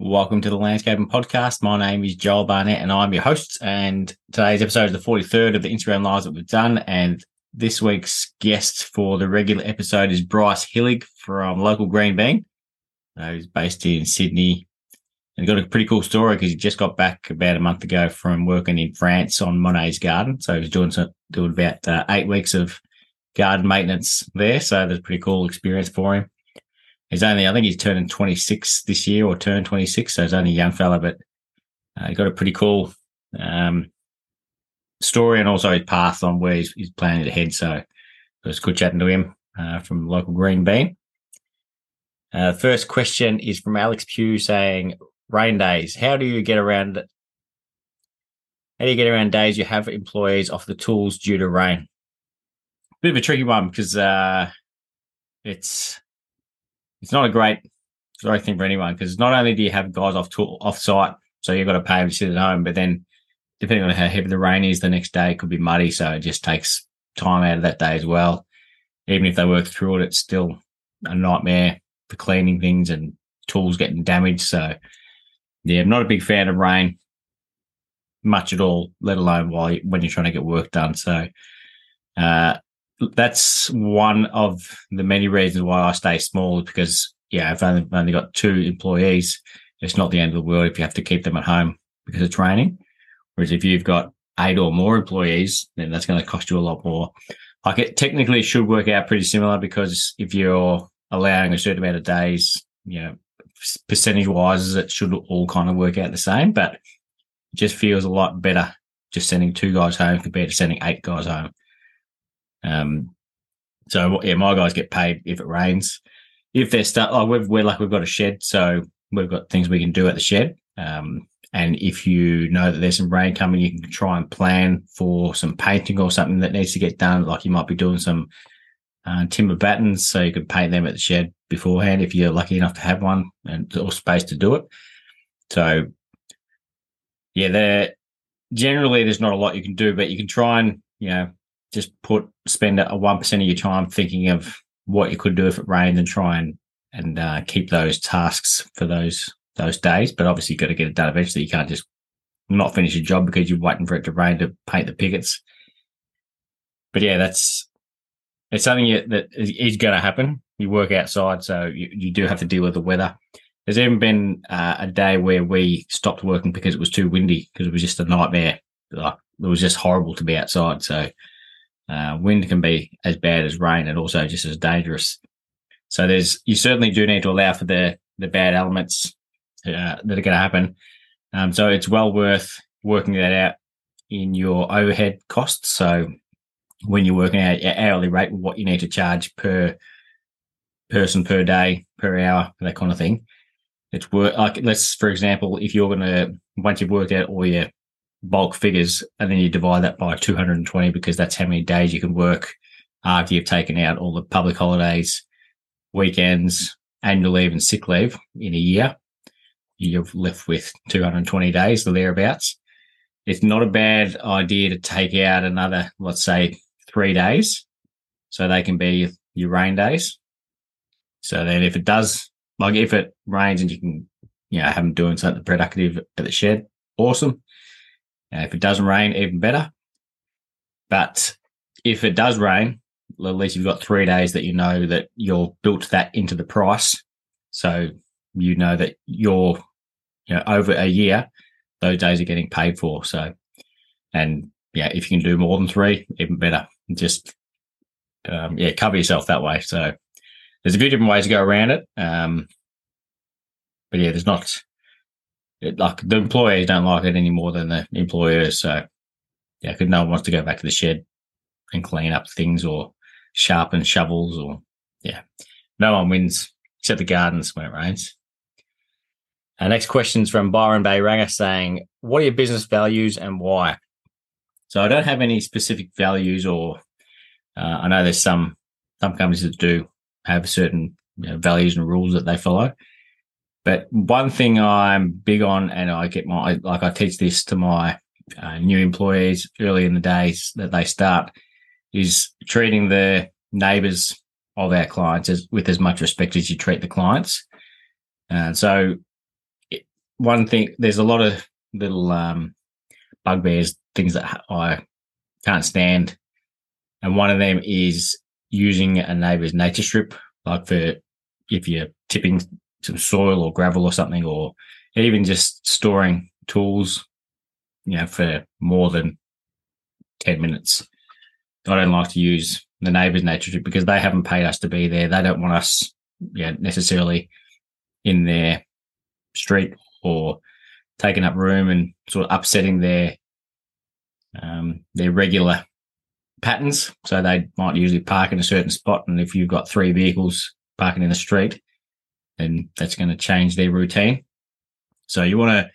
Welcome to the Landscaping Podcast. My name is Joel Barnett and I'm your host. And today's episode is the 43rd of the Instagram Lives that we've done. And this week's guest for the regular episode is Bryce Hillig from local Green Bean. Uh, he's based in Sydney and got a pretty cool story because he just got back about a month ago from working in France on Monet's garden. So he's doing, some, doing about uh, eight weeks of garden maintenance there. So that's a pretty cool experience for him he's only, I think he's turning 26 this year or turned 26. So he's only a young fella, but uh, he got a pretty cool um, story and also his path on where he's, he's planning to head. So it was good chatting to him uh, from local Green Bean. Uh, first question is from Alex Pugh saying, rain days, how do you get around how do you get around days you have employees off the tools due to rain? Bit of a tricky one because uh, it's it's not a great great thing for anyone because not only do you have guys off off site, so you've got to pay them to sit at home, but then depending on how heavy the rain is, the next day it could be muddy, so it just takes time out of that day as well. Even if they work through it, it's still a nightmare for cleaning things and tools getting damaged. So yeah, I'm not a big fan of rain much at all, let alone while you, when you're trying to get work done. So uh, that's one of the many reasons why I stay small because yeah, I've only, only got two employees. It's not the end of the world if you have to keep them at home because it's raining. Whereas if you've got eight or more employees, then that's going to cost you a lot more. Like it technically should work out pretty similar because if you're allowing a certain amount of days, you know, percentage wise, it should all kind of work out the same, but it just feels a lot better just sending two guys home compared to sending eight guys home. Um, so yeah, my guys get paid if it rains. If they're stuck, like we've, we're like we've got a shed, so we've got things we can do at the shed. Um, and if you know that there's some rain coming, you can try and plan for some painting or something that needs to get done. Like you might be doing some uh, timber battens, so you can paint them at the shed beforehand if you're lucky enough to have one and or space to do it. So yeah, there generally there's not a lot you can do, but you can try and you know just put spend a one percent of your time thinking of what you could do if it rained and try and and uh, keep those tasks for those those days. But obviously, you've got to get it done eventually. You can't just not finish your job because you're waiting for it to rain to paint the pickets. But yeah, that's it's something that is going to happen. You work outside, so you, you do have to deal with the weather. There's even been uh, a day where we stopped working because it was too windy because it was just a nightmare. Like, it was just horrible to be outside. So uh, wind can be as bad as rain and also just as dangerous. So there's you certainly do need to allow for the the bad elements uh, that are going to happen. Um, so it's well worth working that out in your overhead costs. So when you're working out your hourly rate, what you need to charge per person per day per hour, that kind of thing. It's work like let's for example, if you're going to once you've worked out all your bulk figures and then you divide that by 220 because that's how many days you can work after you've taken out all the public holidays, weekends, annual leave and sick leave in a year. You're left with 220 days or thereabouts. It's not a bad idea to take out another, let's say, three days. So they can be your rain days. So then if it does, like if it rains and you can, you know, have them doing something productive at the shed, awesome. If it doesn't rain, even better. But if it does rain, at least you've got three days that you know that you're built that into the price. So you know that you're, you know, over a year, those days are getting paid for. So, and yeah, if you can do more than three, even better. Just, um, yeah, cover yourself that way. So there's a few different ways to go around it. Um, but yeah, there's not, it, like the employees don't like it any more than the employers. So yeah, because no one wants to go back to the shed and clean up things or sharpen shovels or yeah, no one wins except the gardens when it rains. Our next question is from Byron Bay Ranger saying, What are your business values and why? So I don't have any specific values or uh, I know there's some some companies that do have certain you know, values and rules that they follow. But one thing I'm big on, and I get my like I teach this to my uh, new employees early in the days that they start, is treating the neighbours of our clients as, with as much respect as you treat the clients. And so, one thing, there's a lot of little um, bugbears, things that I can't stand. And one of them is using a neighbor's nature strip, like for if you're tipping some soil or gravel or something, or even just storing tools, you know, for more than 10 minutes. I don't like to use the neighbor's nature strip because they haven't paid us to be there. They don't want us yeah, necessarily in their street or taking up room and sort of upsetting their um, their regular patterns. So they might usually park in a certain spot, and if you've got three vehicles parking in the street, then that's going to change their routine. So you want to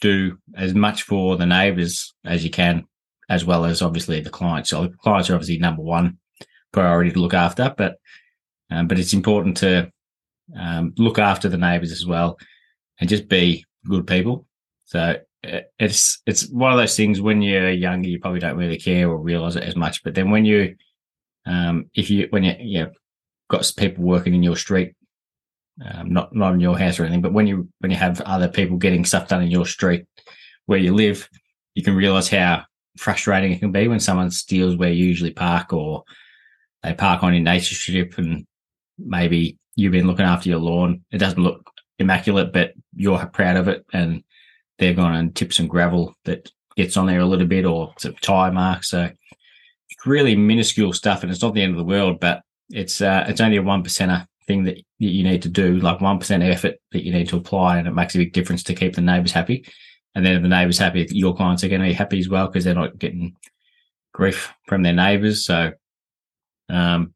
do as much for the neighbours as you can, as well as obviously the clients. So the clients are obviously number one priority to look after, but um, but it's important to um, look after the neighbours as well, and just be good people. So it's it's one of those things when you're younger, you probably don't really care or realize it as much. But then when you, um, if you when you you know, got people working in your street, um, not not in your house or anything, but when you when you have other people getting stuff done in your street where you live, you can realize how frustrating it can be when someone steals where you usually park or they park on your nature strip and maybe you've been looking after your lawn. It doesn't look immaculate, but you're proud of it and they've gone and tipped some gravel that gets on there a little bit or some tire marks. So it's really minuscule stuff, and it's not the end of the world, but it's uh, it's only a one percenter thing that you need to do, like one percent effort that you need to apply, and it makes a big difference to keep the neighbours happy. And then if the neighbours happy, your clients are going to be happy as well because they're not getting grief from their neighbours. So, um,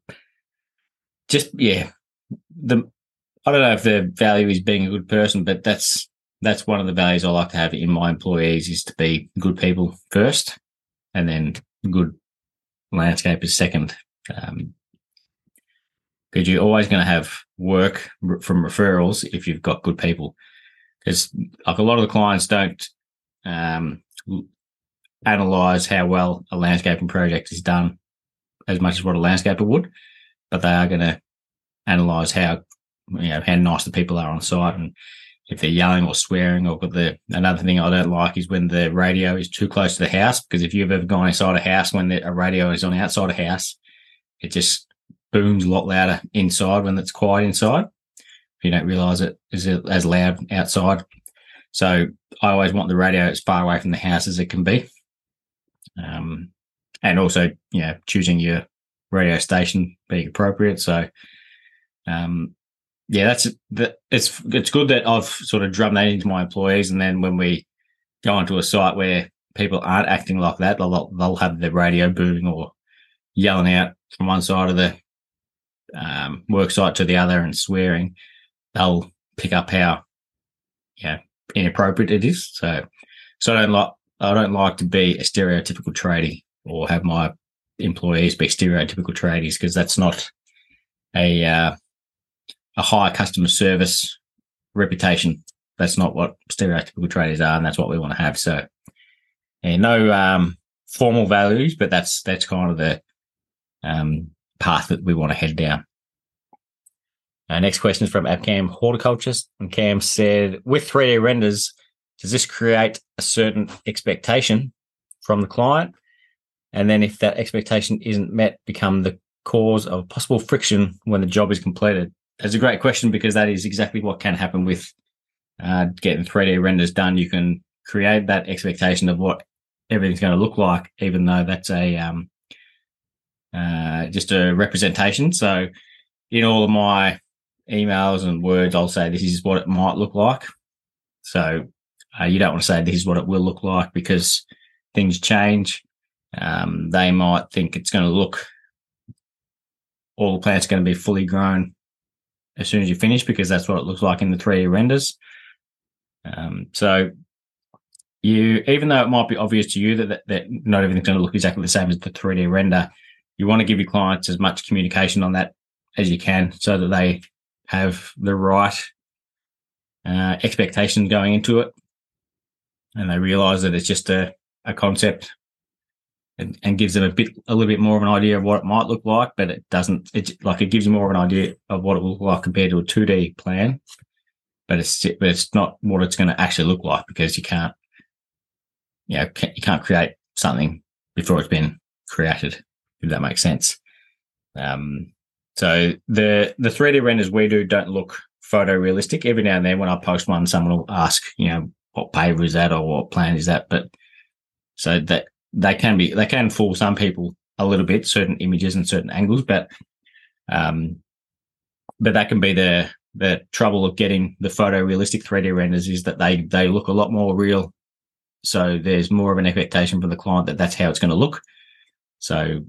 just yeah, the I don't know if the value is being a good person, but that's that's one of the values I like to have in my employees is to be good people first, and then good landscapers second. Um, because you're always going to have work from referrals if you've got good people. Because like a lot of the clients don't um, analyze how well a landscaping project is done as much as what a landscaper would, but they are going to analyze how you know how nice the people are on site and if they're yelling or swearing or the another thing I don't like is when the radio is too close to the house because if you've ever gone inside a house when the, a radio is on the outside of a house, it just booms a lot louder inside when it's quiet inside. If you don't realize it is as loud outside. So I always want the radio as far away from the house as it can be. Um, and also, you know, choosing your radio station being appropriate. So, um, yeah, that's that. It's it's good that I've sort of drummed that into my employees, and then when we go onto a site where people aren't acting like that, they'll they'll have the radio booming or yelling out from one side of the um, work site to the other and swearing. They'll pick up how yeah inappropriate it is. So so I don't like I don't like to be a stereotypical tradie or have my employees be stereotypical tradies because that's not a uh, a high customer service reputation. That's not what stereotypical traders are, and that's what we want to have. So, yeah, no um, formal values, but that's that's kind of the um, path that we want to head down. Uh, next question is from Abcam Horticulturist, and Cam said, "With 3D renders, does this create a certain expectation from the client, and then if that expectation isn't met, become the cause of possible friction when the job is completed?" That's a great question because that is exactly what can happen with uh, getting 3D renders done. You can create that expectation of what everything's going to look like, even though that's a um, uh, just a representation. So, in all of my emails and words, I'll say this is what it might look like. So, uh, you don't want to say this is what it will look like because things change. Um, they might think it's going to look all the plants are going to be fully grown as soon as you finish because that's what it looks like in the 3D renders. Um, so you, even though it might be obvious to you that, that, that not everything's going to look exactly the same as the 3D render, you want to give your clients as much communication on that as you can so that they have the right uh, expectations going into it and they realize that it's just a, a concept and, and gives them a bit, a little bit more of an idea of what it might look like, but it doesn't. It's like it gives you more of an idea of what it will look like compared to a two D plan. but it's but it's not what it's going to actually look like because you can't, you know, you can't create something before it's been created. If that makes sense. Um, so the the 3D renders we do don't look photorealistic. Every now and then, when I post one, someone will ask, you know, what paper is that or what plan is that? But so that they can be they can fool some people a little bit, certain images and certain angles, but um, but that can be the the trouble of getting the photorealistic 3D renders is that they they look a lot more real. So there's more of an expectation for the client that that's how it's going to look. So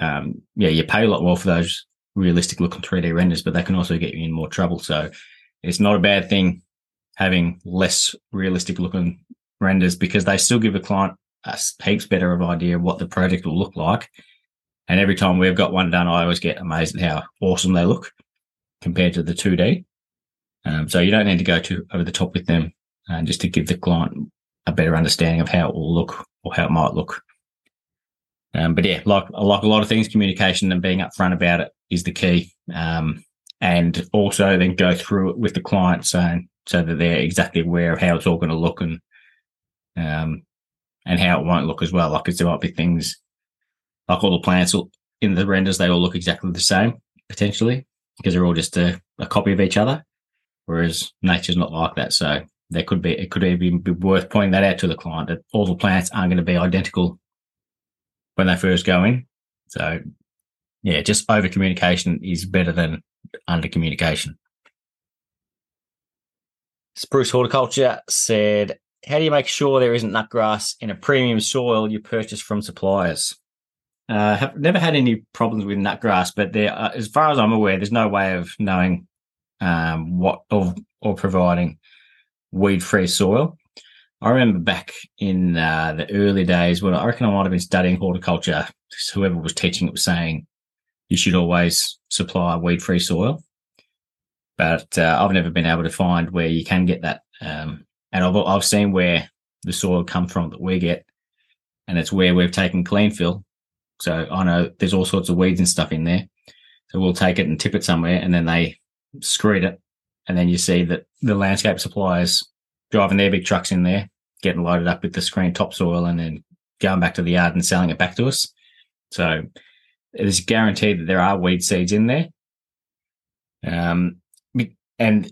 um, yeah, you pay a lot more for those realistic looking 3D renders, but they can also get you in more trouble. So it's not a bad thing having less realistic looking renders because they still give a client a heaps better of idea of what the project will look like. And every time we've got one done, I always get amazed at how awesome they look compared to the 2D. Um, so you don't need to go too over the top with them uh, just to give the client a better understanding of how it will look or how it might look. Um, but yeah, like like a lot of things, communication and being upfront about it is the key. Um, and also then go through it with the client so so that they're exactly aware of how it's all going to look and um, and how it won't look as well. Like there might be things like all the plants in the renders, they all look exactly the same potentially because they're all just a, a copy of each other. Whereas nature's not like that. So there could be, it could even be worth pointing that out to the client that all the plants aren't going to be identical when they first go in. So yeah, just over communication is better than under communication. Spruce Horticulture said, How do you make sure there isn't nutgrass in a premium soil you purchase from suppliers? Uh, have never had any problems with nutgrass, but there, uh, as far as I'm aware, there's no way of knowing um, what of or providing weed-free soil. I remember back in uh, the early days when I reckon I might have been studying horticulture. Whoever was teaching it was saying you should always supply weed-free soil, but uh, I've never been able to find where you can get that. Um, and I've I've seen where the soil come from that we get, and it's where we've taken clean fill so I know there's all sorts of weeds and stuff in there. So we'll take it and tip it somewhere and then they screen it. And then you see that the landscape suppliers driving their big trucks in there, getting loaded up with the screen topsoil and then going back to the yard and selling it back to us. So it is guaranteed that there are weed seeds in there. Um, and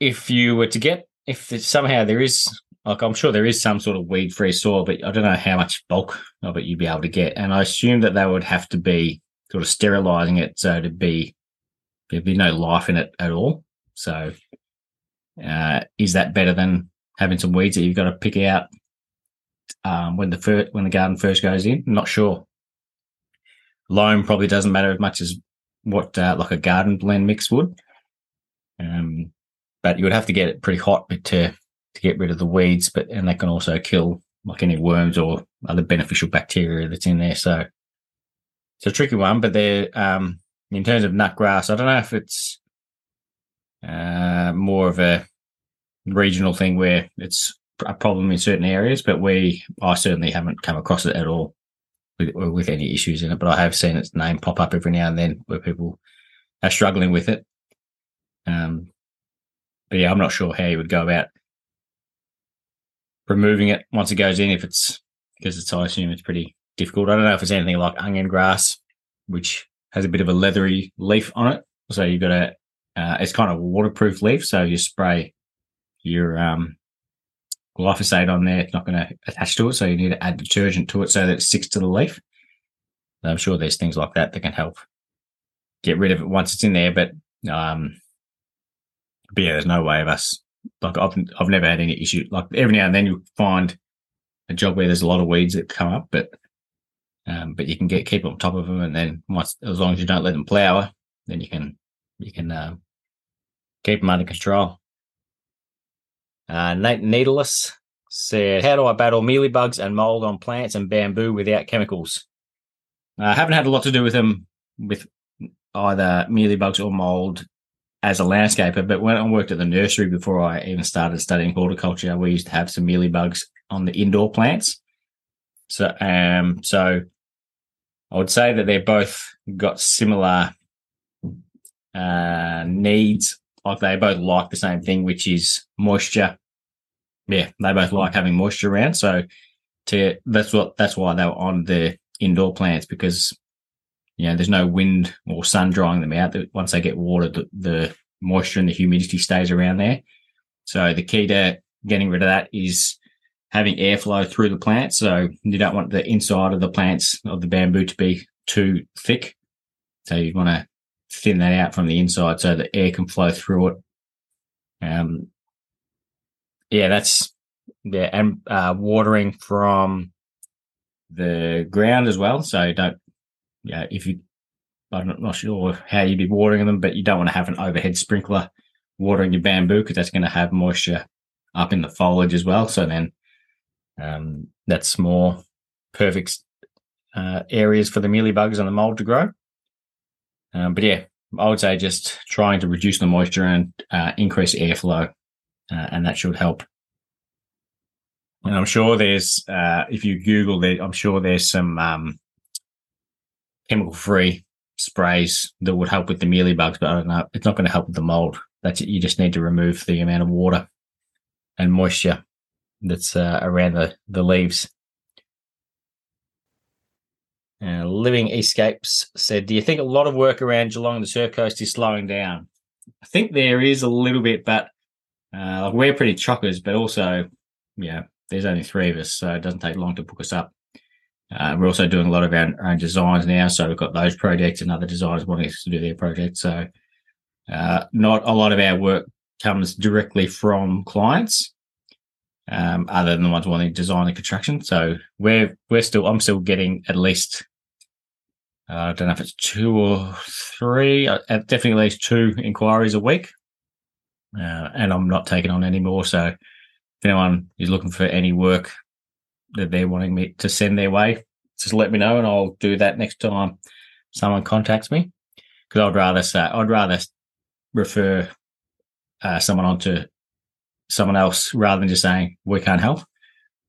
if you were to get, if somehow there is like I'm sure there is some sort of weed free soil, but I don't know how much bulk of it you'd be able to get. And I assume that they would have to be sort of sterilizing it so to be there'd be no life in it at all. So uh, is that better than having some weeds that you've got to pick out um, when the fir- when the garden first goes in? Not sure. Loam probably doesn't matter as much as what uh, like a garden blend mix would. Um, but you would have to get it pretty hot to to get rid of the weeds, but and they can also kill like any worms or other beneficial bacteria that's in there. So it's a tricky one, but they're um, in terms of nut grass, I don't know if it's uh, more of a regional thing where it's a problem in certain areas, but we I certainly haven't come across it at all with, with any issues in it. But I have seen its name pop up every now and then where people are struggling with it. Um, but yeah, I'm not sure how you would go about removing it once it goes in if it's because it's I assume it's pretty difficult. I don't know if it's anything like onion grass, which has a bit of a leathery leaf on it. So you've got a uh, it's kind of waterproof leaf. So you spray your um, glyphosate on there, it's not going to attach to it. So you need to add detergent to it so that it sticks to the leaf. I'm sure there's things like that that can help get rid of it once it's in there. But um, but yeah, there's no way of us like I've I've never had any issue. Like every now and then you find a job where there's a lot of weeds that come up, but um, but you can get keep on top of them, and then once as long as you don't let them flower, then you can you can uh, keep them under control. Uh, Nate Needless said, "How do I battle mealybugs and mold on plants and bamboo without chemicals?" I haven't had a lot to do with them with either mealybugs or mold as a landscaper, but when I worked at the nursery before I even started studying horticulture, we used to have some mealybugs on the indoor plants. So, um, so I would say that they're both got similar uh, needs like they both like the same thing, which is moisture. Yeah, they both like having moisture around. So to that's what that's why they were on the indoor plants because you know there's no wind or sun drying them out. That once they get water, the, the moisture and the humidity stays around there. So the key to getting rid of that is having airflow through the plant. So you don't want the inside of the plants of the bamboo to be too thick. So you want to thin that out from the inside so the air can flow through it. Um, yeah, that's yeah, and uh, watering from the ground as well. So don't, yeah, if you, I'm not sure how you'd be watering them, but you don't want to have an overhead sprinkler watering your bamboo because that's going to have moisture up in the foliage as well. So then um, that's more perfect uh, areas for the mealybugs and the mold to grow. Um, but yeah, I would say just trying to reduce the moisture and uh, increase airflow, uh, and that should help. And I'm sure there's, uh, if you Google it, I'm sure there's some um, chemical free sprays that would help with the mealybugs, but I don't know. It's not going to help with the mold. That's it. You just need to remove the amount of water and moisture that's uh, around the, the leaves. Uh, Living Escapes said, Do you think a lot of work around Geelong and the Surf Coast is slowing down? I think there is a little bit, but uh, we're pretty chockers, but also, yeah, there's only three of us, so it doesn't take long to book us up. Uh, we're also doing a lot of our, our, own designs now, so we've got those projects and other designers wanting us to do their projects. So, uh, not a lot of our work comes directly from clients um, other than the ones wanting design and construction. So we're we're still I'm still getting at least uh, I don't know if it's two or three, uh, definitely at least two inquiries a week, uh, and I'm not taking on any more. So if anyone is looking for any work that they're wanting me to send their way, just let me know, and I'll do that next time someone contacts me. Because I'd rather say I'd rather refer uh, someone onto someone else rather than just saying we can't help.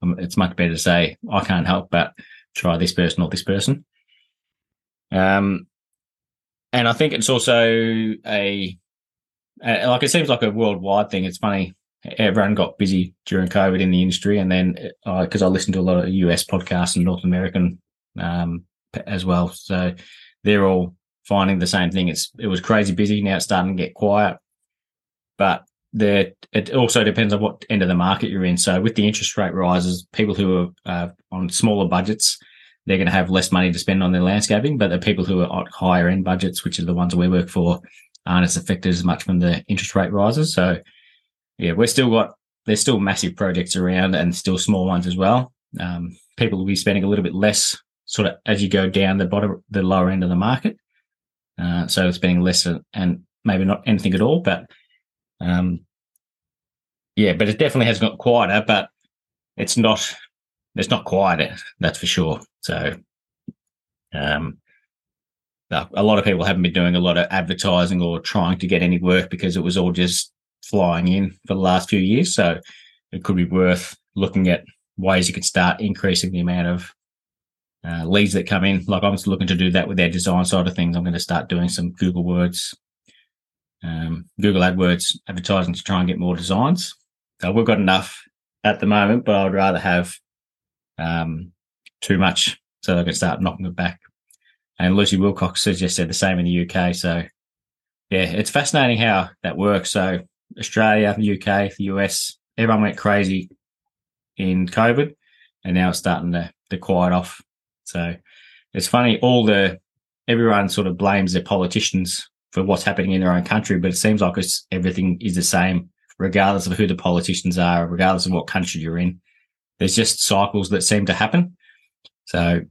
Um, it's much better to say I can't help, but try this person or this person. Um, and I think it's also a, a like it seems like a worldwide thing. It's funny everyone got busy during COVID in the industry, and then because uh, I listen to a lot of US podcasts and North American um, as well, so they're all finding the same thing. It's it was crazy busy. Now it's starting to get quiet, but there it also depends on what end of the market you're in. So with the interest rate rises, people who are uh, on smaller budgets, they're going to have less money to spend on their landscaping. But the people who are at higher end budgets, which are the ones we work for, aren't as affected as much from the interest rate rises. So yeah, we're still got there's still massive projects around and still small ones as well. Um, people will be spending a little bit less sort of as you go down the bottom, the lower end of the market. Uh, so spending less and maybe not anything at all, but um, yeah, but it definitely has got quieter, but it's not it's not quieter, that's for sure. So um a lot of people haven't been doing a lot of advertising or trying to get any work because it was all just flying in for the last few years. So it could be worth looking at ways you could start increasing the amount of uh, leads that come in. Like I'm looking to do that with their design side of things. I'm going to start doing some Google Words um, Google AdWords advertising to try and get more designs. So we've got enough at the moment, but I'd rather have um, too much so they can start knocking it back. And Lucy Wilcox has just said the same in the UK. So yeah, it's fascinating how that works. So Australia, the UK, the US, everyone went crazy in COVID, and now it's starting to, to quiet off. So it's funny, all the everyone sort of blames their politicians for what's happening in their own country, but it seems like it's, everything is the same, regardless of who the politicians are, regardless of what country you're in. There's just cycles that seem to happen. So,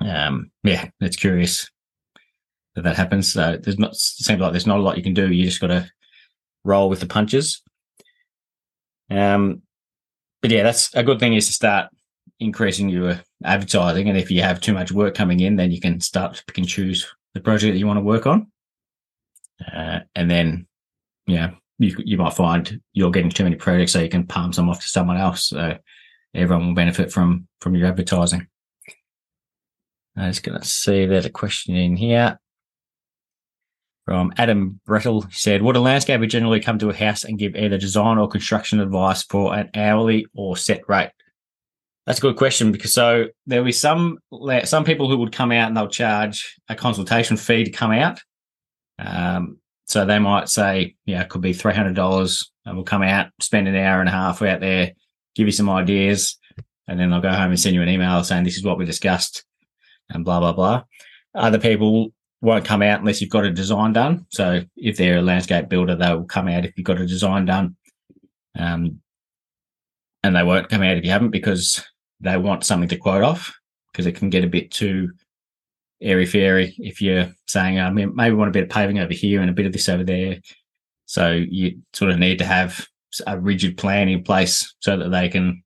um, yeah, it's curious that that happens. So there's not seems like there's not a lot you can do. You just got to roll with the punches. Um, but yeah, that's a good thing is to start increasing your advertising, and if you have too much work coming in, then you can start to pick and choose the project that you want to work on. Uh, and then, yeah, you, you might find you're getting too many projects, so you can palm some off to someone else. So everyone will benefit from from your advertising. I'm just going to see there's a question in here from Adam Brettel he said, Would a landscaper generally come to a house and give either design or construction advice for an hourly or set rate? That's a good question because so there'll be some some people who would come out and they'll charge a consultation fee to come out. Um, so they might say, yeah, it could be three hundred dollars, and we'll come out, spend an hour and a half out there, give you some ideas, and then I'll go home and send you an email saying this is what we discussed, and blah blah blah. Other people won't come out unless you've got a design done. So if they're a landscape builder, they'll come out if you've got a design done. Um, and they won't come out if you haven't because they want something to quote off because it can get a bit too airy fairy if you're saying, I mean, maybe want a bit of paving over here and a bit of this over there. So you sort of need to have a rigid plan in place so that they can,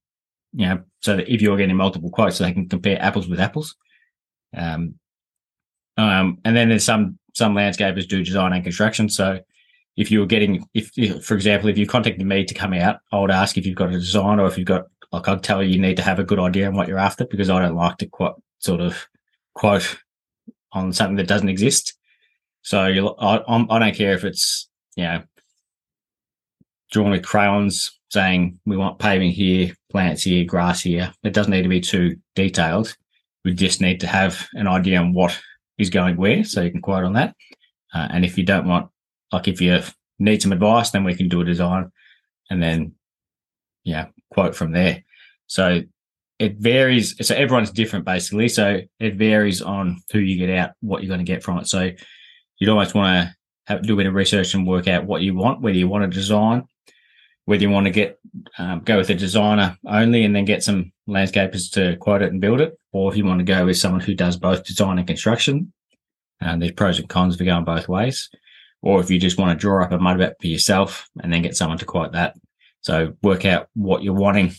you know, so that if you're getting multiple quotes, they can compare apples with apples. Um, um, and then there's some some landscapers do design and construction. So if you're getting, if for example, if you contacted me to come out, I would ask if you've got a design or if you've got, like I'd tell you, you need to have a good idea on what you're after because I don't like to quote sort of quote on something that doesn't exist. So you, I, I do not care if it's you know drawn with crayons saying we want paving here, plants here, grass here. It doesn't need to be too detailed. We just need to have an idea on what is going where, so you can quote on that. Uh, and if you don't want, like, if you need some advice, then we can do a design, and then yeah, quote from there. So it varies. So everyone's different, basically. So it varies on who you get out, what you're going to get from it. So you'd almost want to have, do a bit of research and work out what you want, whether you want a design, whether you want to get um, go with a designer only and then get some landscapers to quote it and build it, or if you want to go with someone who does both design and construction. And there's pros and cons for going both ways. Or if you just want to draw up a mud map for yourself and then get someone to quote that. So work out what you're wanting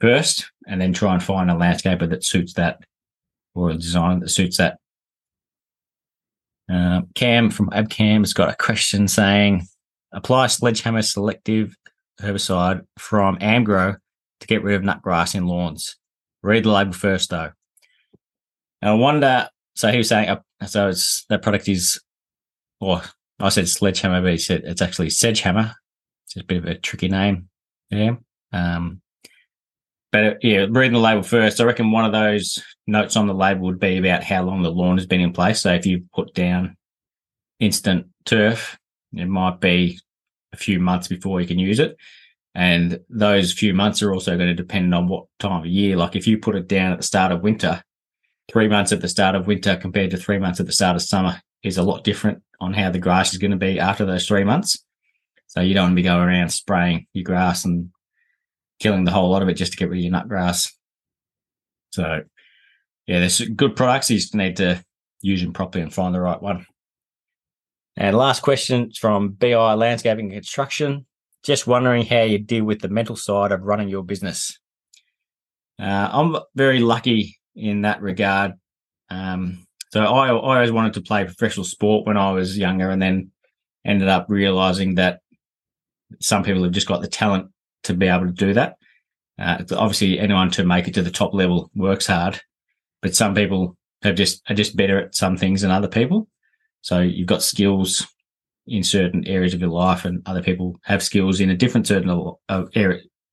first and then try and find a landscaper that suits that or a design that suits that. Uh, Cam from Abcam has got a question saying apply sledgehammer selective herbicide from Amgrow to get rid of nutgrass in lawns. Read the label first, though. And I wonder. So he was saying, uh, so it's that product is, or I said sledgehammer, but he said it's actually sedgehammer. It's a bit of a tricky name. Yeah. Um, but uh, yeah, reading the label first, I reckon one of those notes on the label would be about how long the lawn has been in place. So if you put down instant turf, it might be a few months before you can use it. And those few months are also going to depend on what time of year. Like if you put it down at the start of winter, three months at the start of winter compared to three months at the start of summer is a lot different on how the grass is going to be after those three months. So you don't want to be going around spraying your grass and killing the whole lot of it just to get rid of your nut grass. So yeah, there's good products. You just need to use them properly and find the right one. And last question from BI Landscaping and Construction. Just wondering how you deal with the mental side of running your business. Uh, I'm very lucky in that regard. Um, so I, I always wanted to play professional sport when I was younger, and then ended up realizing that some people have just got the talent to be able to do that. Uh, obviously, anyone to make it to the top level works hard, but some people have just are just better at some things than other people. So you've got skills in certain areas of your life, and other people have skills in a different certain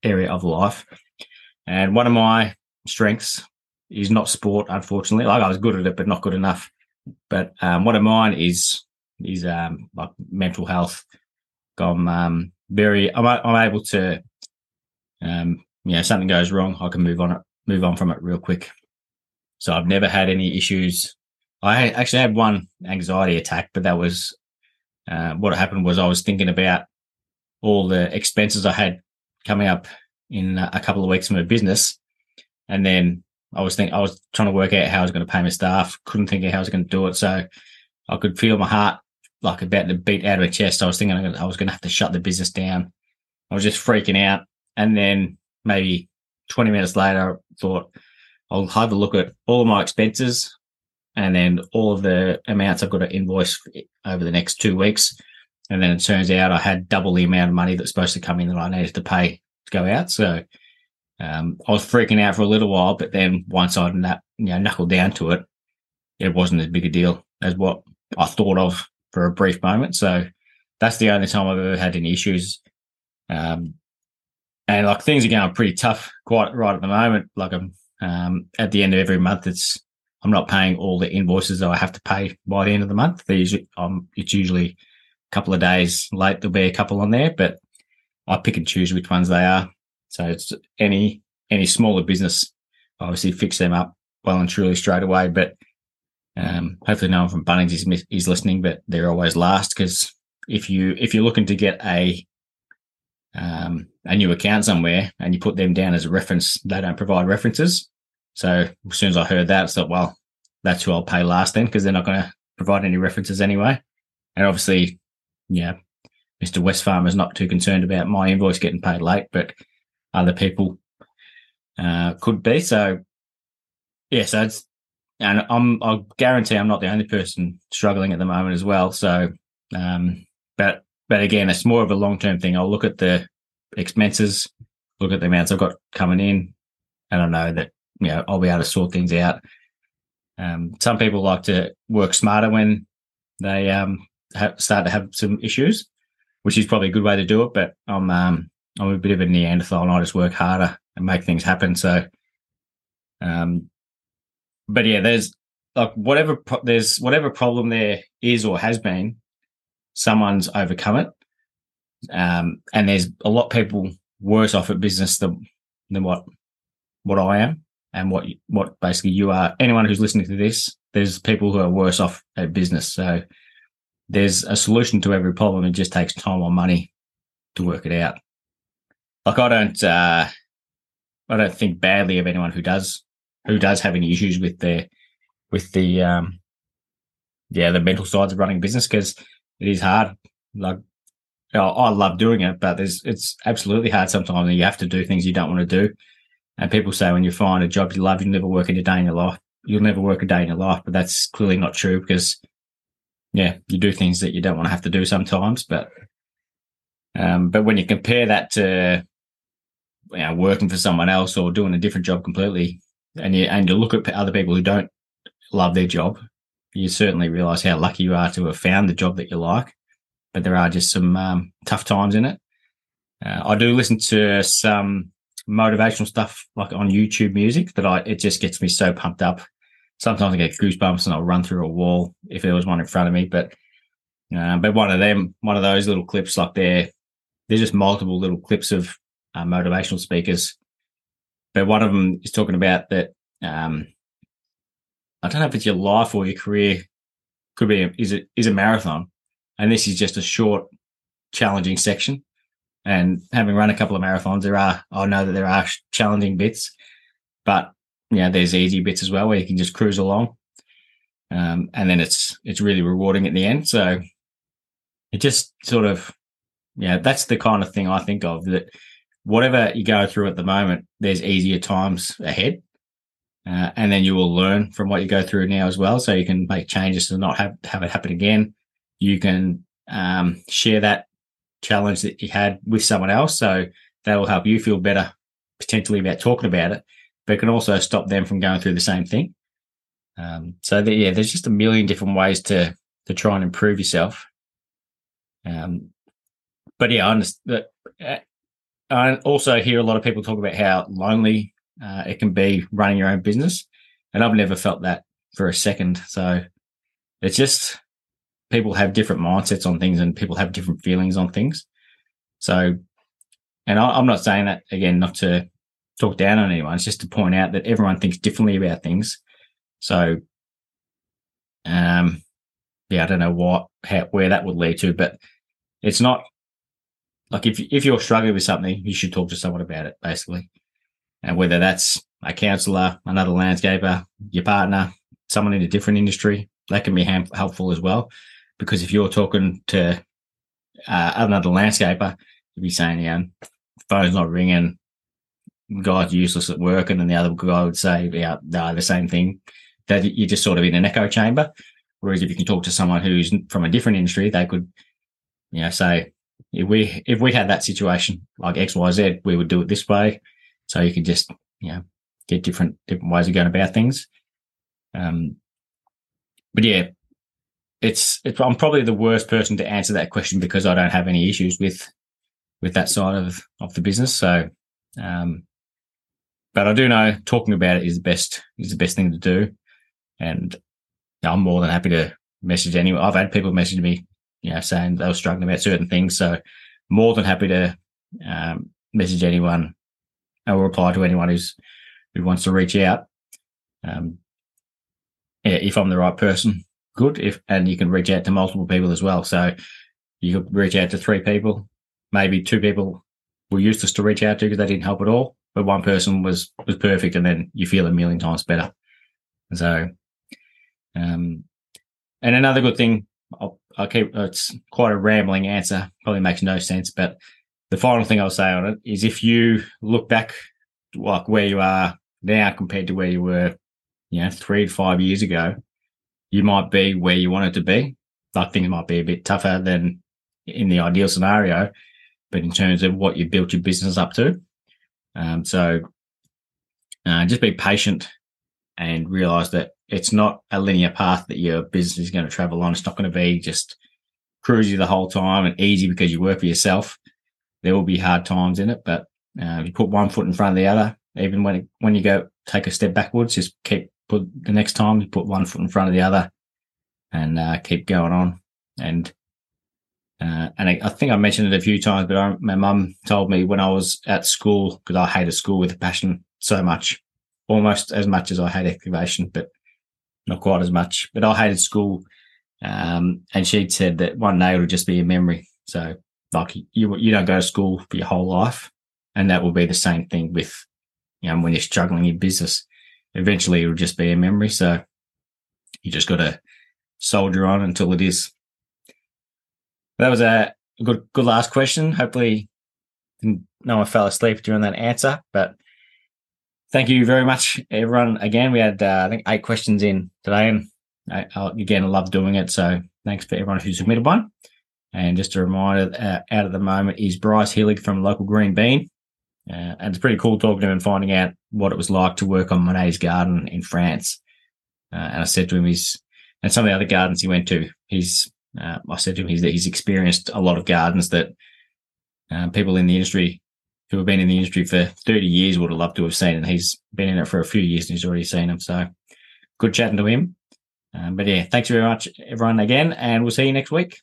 area of life. And one of my strengths is not sport, unfortunately. Like I was good at it, but not good enough. But um, one of mine is is um, like mental health. I'm um, very I'm, I'm able to um, you know something goes wrong, I can move on it, move on from it real quick. So I've never had any issues. I actually had one anxiety attack, but that was uh, what happened was I was thinking about all the expenses I had coming up in a couple of weeks from my business, and then I was think I was trying to work out how I was going to pay my staff. Couldn't think of how I was going to do it, so I could feel my heart like about to beat out of my chest. I was thinking I was going to have to shut the business down. I was just freaking out, and then maybe 20 minutes later, I thought I'll have a look at all of my expenses and then all of the amounts I've got to invoice over the next two weeks. And then it turns out I had double the amount of money that's supposed to come in that I needed to pay to go out. So um, I was freaking out for a little while, but then once I you know, knuckled down to it, it wasn't as big a deal as what I thought of for a brief moment. So that's the only time I've ever had any issues. Um, and like things are going pretty tough quite right at the moment. Like I'm um, at the end of every month, it's I'm not paying all the invoices that I have to pay by the end of the month. Um, it's usually a couple of days late. There'll be a couple on there, but I pick and choose which ones they are. So it's any any smaller business, obviously fix them up well and truly straight away. But um, hopefully, no one from Bunnings is, is listening, but they're always last because if you if you're looking to get a um, a new account somewhere and you put them down as a reference, they don't provide references. So as soon as I heard that, I thought, well, that's who I'll pay last then because they're not going to provide any references anyway. And obviously, yeah, Mr. Wesfarmer is not too concerned about my invoice getting paid late, but other people uh, could be. So, yeah, so it's, and I'm, I guarantee I'm not the only person struggling at the moment as well. So, um, but, but again, it's more of a long term thing. I'll look at the expenses, look at the amounts I've got coming in, and I know that you know I'll be able to sort things out. Um, some people like to work smarter when they um, start to have some issues, which is probably a good way to do it. But I'm um, I'm a bit of a Neanderthal, and I just work harder and make things happen. So, um, but yeah, there's like whatever pro- there's whatever problem there is or has been, someone's overcome it. Um, and there's a lot of people worse off at business than than what what I am and what what basically you are. Anyone who's listening to this, there's people who are worse off at business. So there's a solution to every problem. It just takes time or money to work it out. Like I don't, uh, I don't think badly of anyone who does who does have any issues with their with the um, yeah the mental sides of running business because it is hard. Like I love doing it, but there's it's absolutely hard sometimes. and You have to do things you don't want to do. And people say when you find a job you love, you'll never work a day in your life. You'll never work a day in your life, but that's clearly not true because, yeah, you do things that you don't want to have to do sometimes. But, um, but when you compare that to, you know, working for someone else or doing a different job completely, and you and you look at other people who don't love their job, you certainly realize how lucky you are to have found the job that you like but there are just some um, tough times in it. Uh, I do listen to some motivational stuff like on YouTube music that I it just gets me so pumped up. Sometimes I get goosebumps and I'll run through a wall if there was one in front of me. But uh, but one of them, one of those little clips, like they're they're just multiple little clips of uh, motivational speakers. But one of them is talking about that. Um, I don't know if it's your life or your career. Could be a, is it is a marathon, and this is just a short, challenging section. And having run a couple of marathons, there are I know that there are challenging bits, but yeah, there's easy bits as well where you can just cruise along, um, and then it's it's really rewarding at the end. So it just sort of yeah, that's the kind of thing I think of that. Whatever you go through at the moment, there's easier times ahead. Uh, and then you will learn from what you go through now as well. So you can make changes to not have, have it happen again you can um, share that challenge that you had with someone else. So that will help you feel better potentially about talking about it, but it can also stop them from going through the same thing. Um, so yeah, there's just a million different ways to to try and improve yourself. Um, but yeah, I understand. Uh, I also hear a lot of people talk about how lonely uh, it can be running your own business, and I've never felt that for a second. So it's just people have different mindsets on things and people have different feelings on things. So, and I, am not saying that again, not to talk down on anyone. It's just to point out that everyone thinks differently about things. So, um, yeah, I don't know what, how, where that would lead to, but it's not like if, if you're struggling with something, you should talk to someone about it, basically. And whether that's a counselor, another landscaper, your partner, someone in a different industry, that can be helpful as well. Because if you're talking to uh, another landscaper, you'd be saying, yeah, phone's not ringing, guy's useless at work. And then the other guy would say, yeah, they're the same thing. That you're just sort of in an echo chamber. Whereas if you can talk to someone who's from a different industry, they could, you know, say, if we if we had that situation like X, Y, Z, we would do it this way. So you can just, you know, get different different ways of going about things. Um, but yeah, it's, it's I'm probably the worst person to answer that question because I don't have any issues with with that side of of the business. So, um, but I do know talking about it is the best is the best thing to do, and I'm more than happy to message anyone. I've had people message me, you know, saying they were struggling about certain things. So, more than happy to um, message anyone or reply to anyone who's who wants to reach out. Um, yeah, if I'm the right person, good. If and you can reach out to multiple people as well. So you could reach out to three people, maybe two people were useless to reach out to because they didn't help at all, but one person was was perfect, and then you feel a million times better. So, um, and another good thing, I'll, I'll keep it's quite a rambling answer, probably makes no sense, but the final thing I'll say on it is if you look back like where you are now compared to where you were, you know, three to five years ago, you might be where you wanted to be. Like things might be a bit tougher than in the ideal scenario, but in terms of what you built your business up to. Um, so uh, just be patient and realize that it's not a linear path that your business is going to travel on. It's not going to be just cruisy the whole time and easy because you work for yourself. There will be hard times in it, but uh, you put one foot in front of the other, even when it, when you go take a step backwards, just keep put the next time you put one foot in front of the other, and uh, keep going on. And uh, and I, I, think I mentioned it a few times, but I, my mum told me when I was at school because I hated school with a passion so much, almost as much as I hate excavation, but not quite as much. But I hated school, um, and she said that one day it'll just be a memory. So like you you don't go to school for your whole life, and that will be the same thing with you know when you're struggling in business. Eventually, it'll just be a memory. So you just got to soldier on until it is that was a good good last question. Hopefully, no one fell asleep during that answer. But thank you very much, everyone. Again, we had uh, I think eight questions in today, and I, again, I love doing it. So thanks for everyone who submitted one. And just a reminder, uh, out at the moment is Bryce Hillig from local Green Bean. Uh, and it's pretty cool talking to him and finding out what it was like to work on Monet's garden in France. Uh, and I said to him, he's, and some of the other gardens he went to, he's uh, I said to him he's, he's experienced a lot of gardens that um, people in the industry who have been in the industry for 30 years would have loved to have seen. And he's been in it for a few years and he's already seen them. So good chatting to him. Um, but yeah, thanks very much, everyone, again. And we'll see you next week.